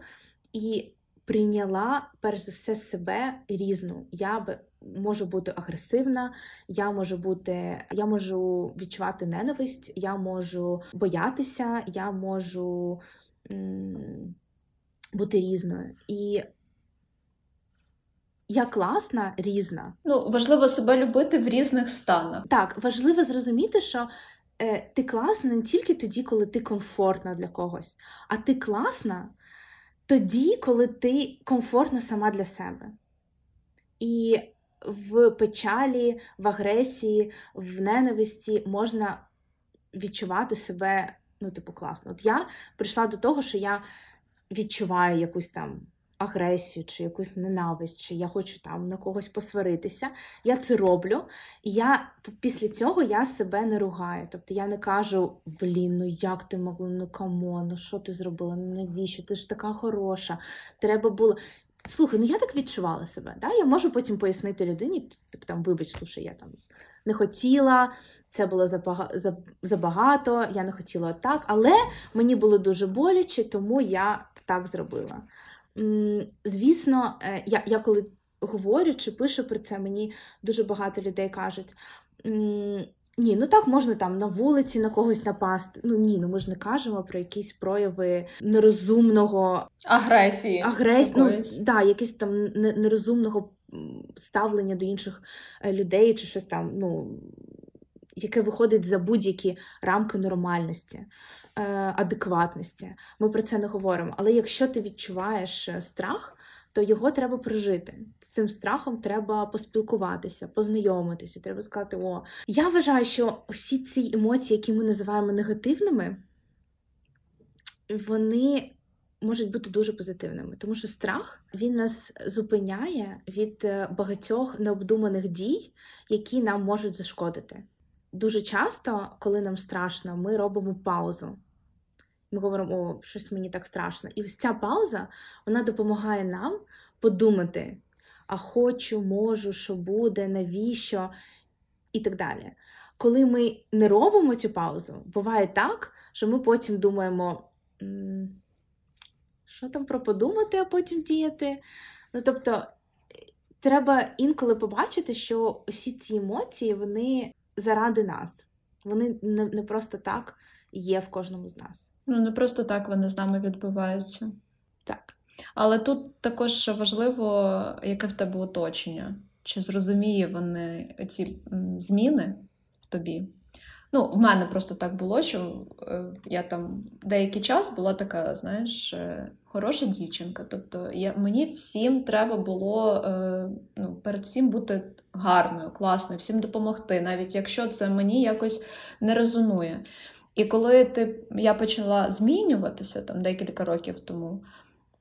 і прийняла перш за все себе різну. Я можу бути агресивна, я можу бути, я можу відчувати ненависть, я можу боятися, я можу м- бути різною. І я класна, різна. Ну, важливо себе любити в різних станах. Так, важливо зрозуміти, що е, ти класна не тільки тоді, коли ти комфортна для когось, а ти класна тоді, коли ти комфортна сама для себе. І в печалі, в агресії, в ненависті можна відчувати себе, ну, типу, класно. От я прийшла до того, що я відчуваю якусь там агресію, чи якусь ненависть, чи я хочу там на когось посваритися. Я це роблю, і я після цього я себе не ругаю. Тобто я не кажу, блін, ну як ти могла, ну come on, ну що ти зробила? Ну навіщо? Ти ж така хороша. Треба було. Слухай, ну я так відчувала себе. Да? Я можу потім пояснити людині, тобто там, вибач, слушай, я там не хотіла, це було забагато, я не хотіла так, але мені було дуже боляче, тому я так зробила. Звісно, е, я, я коли говорю чи пишу про це, мені дуже багато людей кажуть. Ні, ну так можна там на вулиці на когось напасти. Ну ні, ну ми ж не кажемо про якісь прояви нерозумного агресії. Агресії, ну да, якісь там нерозумного ставлення до інших е, людей, чи щось там, ну, яке виходить за будь-які рамки нормальності, е, адекватності. Ми про це не говоримо. Але якщо ти відчуваєш страх, то його треба прожити. З цим страхом треба поспілкуватися, познайомитися. Треба сказати: О, я вважаю, що всі ці емоції, які ми називаємо негативними, вони можуть бути дуже позитивними, тому що страх він нас зупиняє від е, багатьох необдуманих дій, які нам можуть зашкодити. Дуже часто, коли нам страшно, ми робимо паузу. Ми говоримо, о, щось мені так страшно. І ось ця пауза вона допомагає нам подумати: а хочу, можу, що буде, навіщо, і так далі. Коли ми не робимо цю паузу, буває так, що ми потім думаємо що там про подумати, а потім діяти. Ну, тобто, треба інколи побачити, що усі ці емоції, вони заради нас. Вони не, не просто так є в кожному з нас. Ну, не просто так вони з нами відбуваються. Так. Але тут також важливо, яке в тебе оточення. Чи зрозуміє вони ці зміни в тобі? Ну, в мене просто так було, що е, я там деякий час була така, знаєш, е, хороша дівчинка. Тобто я, мені всім треба було е, ну, перед всім бути гарною, класною, всім допомогти, навіть якщо це мені якось не резонує. І коли ти, я почала змінюватися там декілька років тому,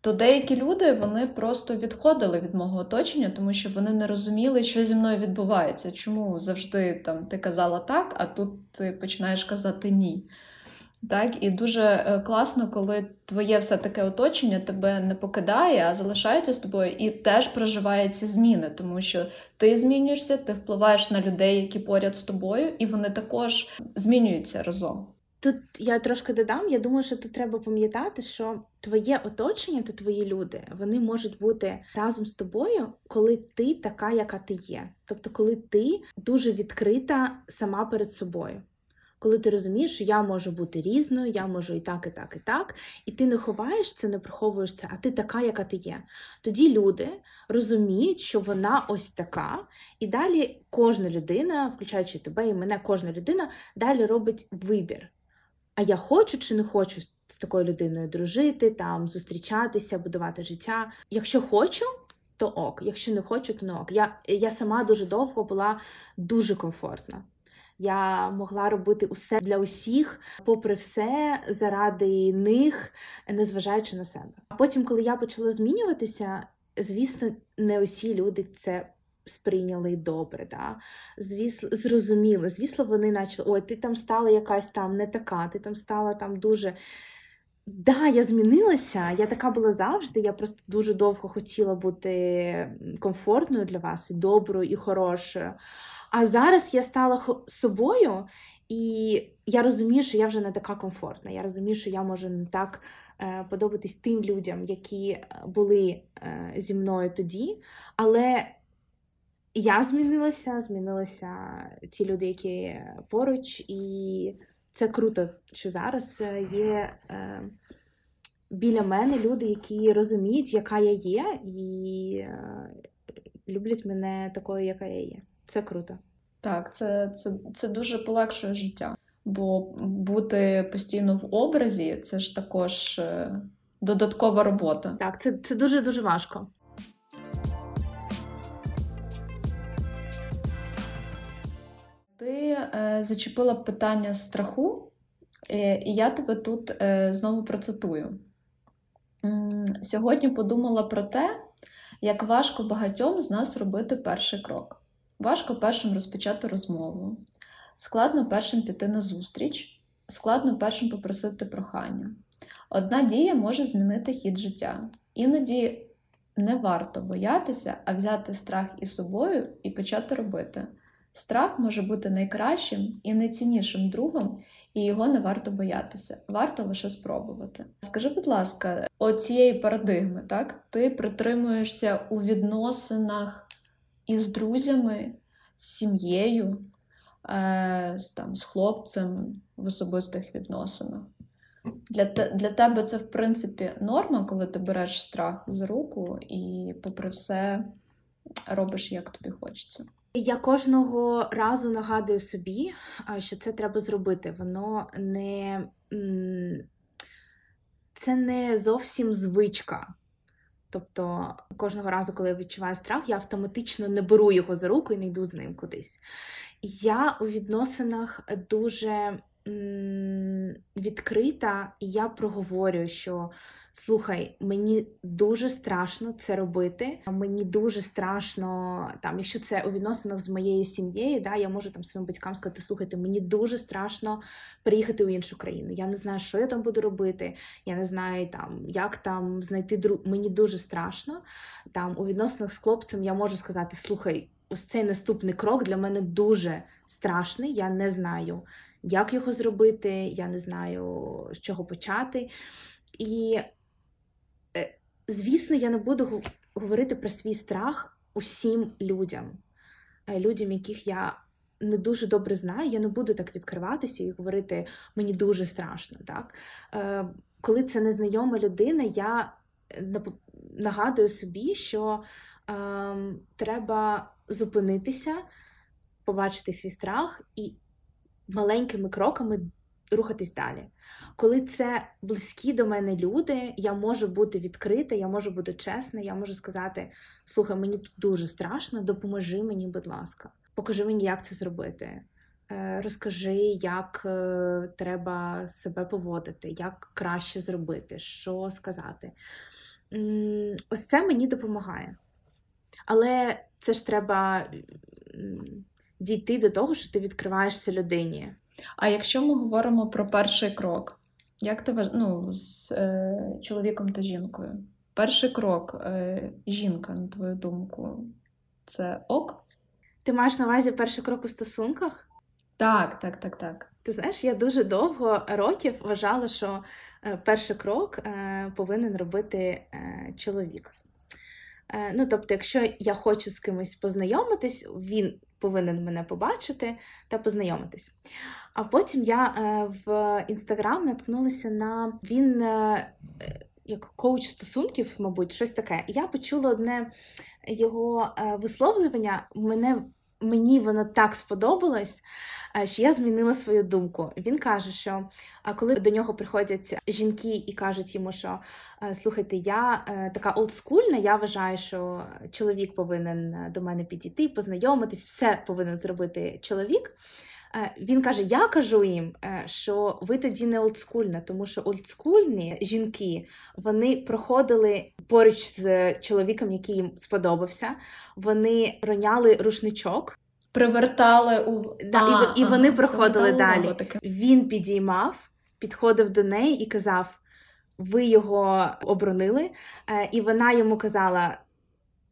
то деякі люди вони просто відходили від мого оточення, тому що вони не розуміли, що зі мною відбувається. Чому завжди там ти казала так, а тут ти починаєш казати ні. Так, І дуже е, класно, коли твоє все таке оточення тебе не покидає, а залишається з тобою і теж проживає ці зміни, тому що ти змінюєшся, ти впливаєш на людей, які поряд з тобою, і вони також змінюються разом. Тут я трошки додам. Я думаю, що тут треба пам'ятати, що твоє оточення та твої люди вони можуть бути разом з тобою, коли ти така, яка ти є. Тобто, коли ти дуже відкрита сама перед собою. Коли ти розумієш, що я можу бути різною, я можу і так, і так, і так, і ти не ховаєш це, не приховуєш це, а ти така, яка ти є. Тоді люди розуміють, що вона ось така, і далі кожна людина, включаючи тебе і мене, кожна людина далі робить вибір а я хочу чи не хочу з такою людиною дружити, там зустрічатися, будувати життя. Якщо хочу, то ок. Якщо не хочу, то не ок. Я, Я сама дуже довго була дуже комфортна. Я могла робити усе для усіх, попри все, заради них, незважаючи на себе. А потім, коли я почала змінюватися, звісно, не усі люди це сприйняли добре, да? Звісно, зрозуміли. Звісно, вони почали, ой, ти там стала якась там не така, ти там стала там дуже. Да, я змінилася, я така була завжди. Я просто дуже довго хотіла бути комфортною для вас, і доброю, і хорошою. А зараз я стала собою, і я розумію, що я вже не така комфортна. Я розумію, що я можу не так е, подобатись тим людям, які були е, зі мною тоді. Але я змінилася, змінилися ті люди, які поруч, і це круто, що зараз е, є е, біля мене люди, які розуміють, яка я є, і е, люблять мене такою, яка я є. Це круто. Так, це, це, це дуже полегшує життя. Бо бути постійно в образі це ж також е, додаткова робота. Так, це це дуже дуже важко. Ти е, зачепила питання страху, е, і я тебе тут е, знову процитую. Сьогодні подумала про те, як важко багатьом з нас робити перший крок. Важко першим розпочати розмову, складно першим піти на зустріч, складно першим попросити прохання. Одна дія може змінити хід життя. Іноді не варто боятися, а взяти страх із собою і почати робити. Страх може бути найкращим і найціннішим другом, і його не варто боятися, варто лише спробувати. Скажи, будь ласка, оцієї парадигми, так? Ти притримуєшся у відносинах із друзями, з сім'єю, е, з, там, з хлопцем в особистих відносинах. Для для тебе це, в принципі, норма, коли ти береш страх за руку і, попри все, робиш як тобі хочеться. Я кожного разу нагадую собі, що це треба зробити. Воно не це не зовсім звичка. Тобто кожного разу, коли я відчуваю страх, я автоматично не беру його за руку і не йду з ним кудись. Я у відносинах дуже відкрита, і я проговорюю, що слухай, мені дуже страшно це робити. Мені дуже страшно, там, якщо це у відносинах з моєю сім'єю, да, я можу там своїм батькам сказати, слухайте, мені дуже страшно переїхати у іншу країну. Я не знаю, що я там буду робити. Я не знаю, там, як там знайти друг. Мені дуже страшно. Там у відносинах з хлопцем я можу сказати, слухай. Ось цей наступний крок для мене дуже страшний. Я не знаю, як його зробити, я не знаю, з чого почати. І, звісно, я не буду говорити про свій страх усім людям, е, людям, яких я не дуже добре знаю, я не буду так відкриватися і говорити мені дуже страшно. Так? Е, коли це незнайома людина, я нагадую собі, що е, треба зупинитися, побачити свій страх і маленькими кроками рухатись далі. Коли це близькі до мене люди, я можу бути відкрита, я можу бути чесна, я можу сказати: слухай, мені тут дуже страшно, допоможи мені, будь ласка, покажи мені, як це зробити. Е, розкажи, як е, треба себе поводити, як краще зробити, що сказати. Ось це мені допомагає. Але це ж треба дійти до того, що ти відкриваєшся людині. А якщо ми говоримо про перший крок, як ти ну, з е, чоловіком та жінкою? Перший крок е, жінка, на твою думку, це ок? Ти маєш на увазі перший крок у стосунках? Так, так, так, так. Ти знаєш, я дуже довго років вважала, що е, перший крок е, повинен робити е, чоловік. Ну, тобто, якщо я хочу з кимось познайомитись, він повинен мене побачити та познайомитись. А потім я е, в інстаграм наткнулася на він е, як коуч стосунків, мабуть, щось таке. Я почула одне його е, висловлювання. Мене Мені воно так сподобалось, що я змінила свою думку. Він каже, що коли до нього приходять жінки і кажуть йому, що слухайте, я така олдскульна, я вважаю, що чоловік повинен до мене підійти, познайомитись, все повинен зробити чоловік. Він каже: Я кажу їм, е, що ви тоді не олдскульна, тому що олдскульні жінки вони проходили поруч з чоловіком, який їм сподобався. Вони роняли рушничок. Привертали у да, а, і, і вони проходили далі. Він підіймав, підходив до неї і казав: ви його оборонили. Е, і вона йому казала: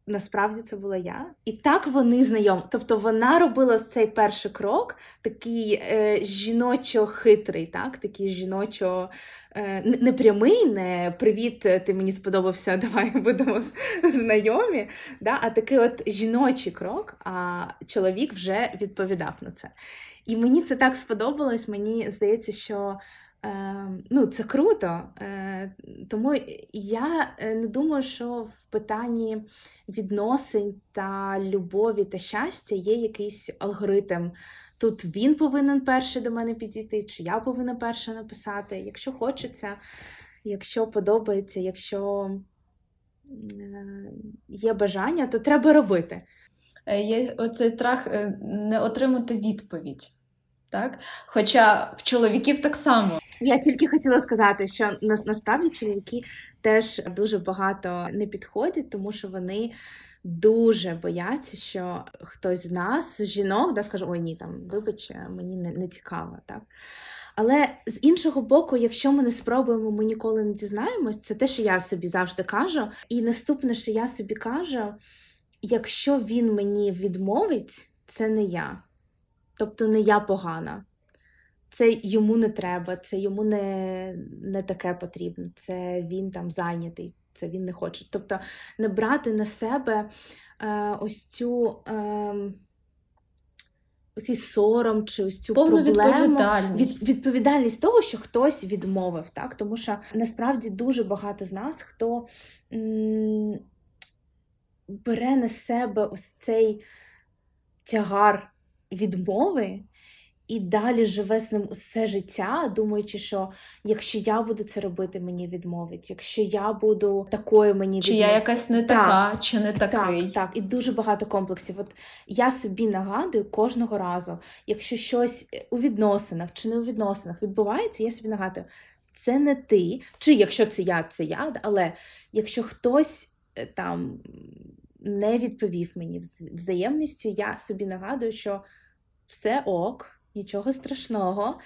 Насправді це була я, і так вони знайомі. Тобто вона робила цей перший крок, такий е, жіночо-хитрий, так, такий жіночо е, не не привіт, ти мені сподобався, давай будемо знайомі. да, А такий от жіночий крок, а чоловік вже відповідав на це. І мені це так сподобалось. Мені здається, що ну, це круто. Е, тому я е, не думаю, що в питанні відносин та любові та щастя є якийсь алгоритм. Тут він повинен перший до мене підійти, чи я повинна перша написати. Якщо хочеться, якщо подобається, якщо е, є бажання, то треба робити. Є оцей страх не отримати відповідь. Так? Хоча в чоловіків так само. Я тільки хотіла сказати, що насправді чоловіки теж дуже багато не підходять, тому що вони дуже бояться, що хтось з нас, жінок, да, скаже, ой, ні, там, вибач, мені не, не цікаво. так. Але з іншого боку, якщо ми не спробуємо, ми ніколи не дізнаємось, це те, що я собі завжди кажу. І наступне, що я собі кажу, якщо він мені відмовить, це не я. Тобто не я погана це йому не треба, це йому не не таке потрібно, це він там зайнятий, це він не хоче. Тобто не брати на себе е, ось цю. Е, Ось сором чи ось цю Повну проблему відповідальність. Від, відповідальність того, що хтось відмовив, так тому що насправді дуже багато з нас, хто м- бере на себе ось цей тягар відмови і далі живе з ним усе життя, думаючи, що якщо я буду це робити, мені відмовить. Якщо я буду такою, мені чи я якась не така, чи не такий. Так, так, і дуже багато комплексів. От я собі нагадую кожного разу, якщо щось у відносинах чи не у відносинах відбувається, я собі нагадую, це не ти, чи якщо це я, це я, але якщо хтось е, там не відповів мені взаємністю, я собі нагадую, що все ок нічого страшного.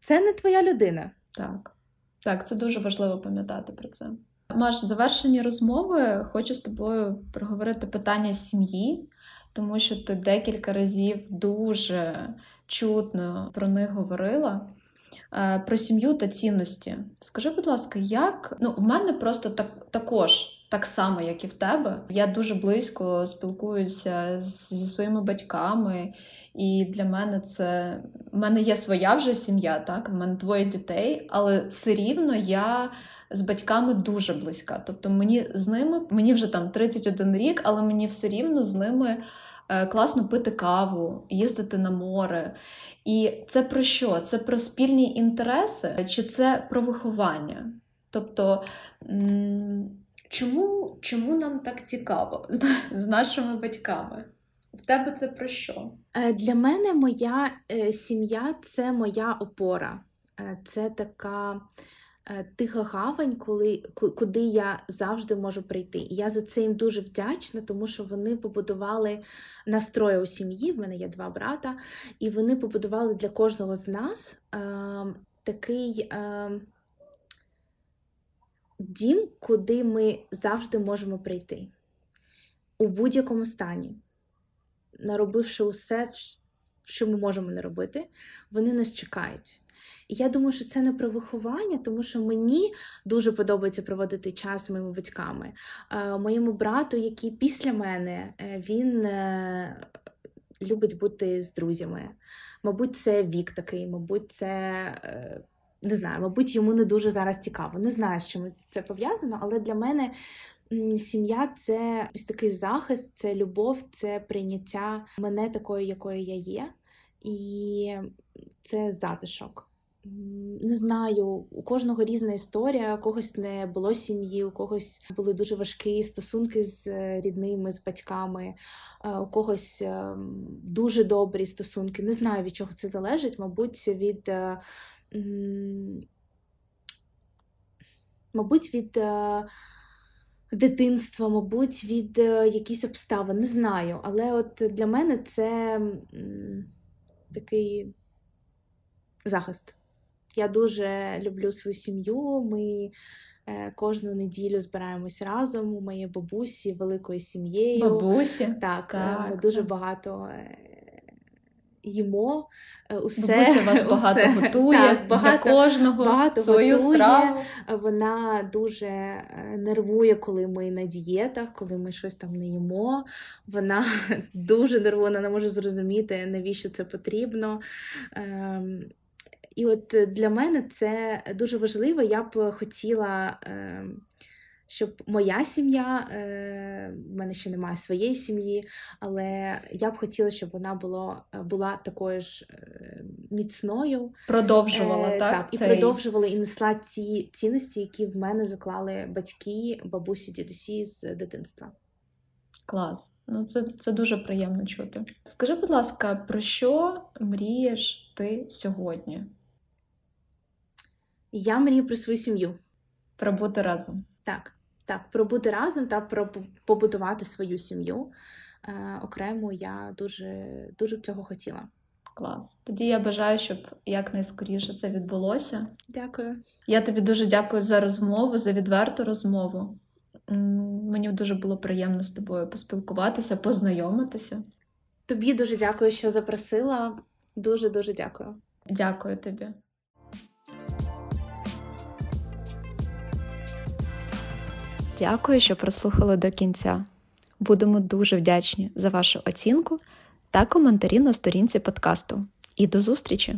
Це не твоя людина. Так. Так, це дуже важливо пам'ятати про це. Маш, в завершенні розмови хочу з тобою проговорити питання сім'ї, тому що ти декілька разів дуже чутно про них говорила. Е, про сім'ю та цінності. Скажи, будь ласка, як ну, у мене просто так також так само, як і в тебе. Я дуже близько спілкуюся зі своїми батьками, і для мене це У мене є своя вже сім'я, так, в мене двоє дітей, але все рівно я. З батьками дуже близька. Тобто мені з ними, мені вже там 31 рік, але мені все рівно з ними е, класно пити каву, їздити на море. І це про що? Це про спільні інтереси, чи це про виховання? Тобто, чому, чому нам так цікаво з нашими батьками? В тебе це про що? Е, для мене моя е, сім'я це моя опора. Е, це така тиха гавань, коли, куди я завжди можу прийти. І я за це їм дуже вдячна, тому що вони побудували настрої у сім'ї. В мене є два брата, і вони побудували для кожного з нас е, такий. Е, Дім, куди ми завжди можемо прийти у будь-якому стані наробивши усе, що ми можемо не робити, вони нас чекають. І я думаю, що це не про виховання, тому що мені дуже подобається проводити час з моїми батьками. Е, моєму брату, який після мене, е, він е, любить бути з друзями. Мабуть, це вік такий, мабуть, це. Не знаю, мабуть, йому не дуже зараз цікаво. Не знаю, з чим це пов'язано, але для мене Сім'я це ось такий захист, це любов, це прийняття мене такою, якою я є, і це затишок. Не знаю, у кожного різна історія, у когось не було сім'ї, у когось були дуже важкі стосунки з рідними, з батьками, у когось ем, дуже добрі стосунки. Не знаю, від чого це залежить, мабуть, від. Е, мабуть, від е, дитинства, мабуть, від е, якихось обставин, не знаю. Але от для мене це такий захист. Я дуже люблю свою сім'ю. Ми е, кожну неділю збираємось разом у моєї бабусі, великою сім'єю. Бабусі? Так, так ми дуже багато їмо. Е, усе, Бабуся вас багато усе. готує так, багато, для кожного багато свою готує. страву. Вона дуже е, нервує, коли ми на дієтах, коли ми щось там не їмо. Вона дуже нервує, вона не може зрозуміти, навіщо це потрібно. Ем, і от для мене це дуже важливо. Я б хотіла. Щоб моя сім'я, е, в мене ще немає своєї сім'ї, але я б хотіла, щоб вона було, е, була такою ж е, міцною. Продовжувала, так? Так, цей... і продовжувала і несла ті цінності, які в мене заклали батьки, бабусі, дідусі з дитинства. Клас. Ну, це це дуже приємно чути. Скажи, будь ласка, про що мрієш ти сьогодні? Я мрію про свою сім'ю. Про бути разом. Так. Так, про бути разом та про побудувати свою сім'ю. Е, окремо я дуже дуже б цього хотіла. Клас. Тоді я бажаю, щоб якнайскоріше це відбулося. Дякую. Я тобі дуже дякую за розмову, за відверту розмову. Мені дуже було приємно з тобою поспілкуватися, познайомитися. Тобі дуже дякую, що запросила. Дуже дуже дякую. Дякую тобі. Дякую, що прослухали до кінця. Будемо дуже вдячні за вашу оцінку та коментарі на сторінці подкасту. І до зустрічі!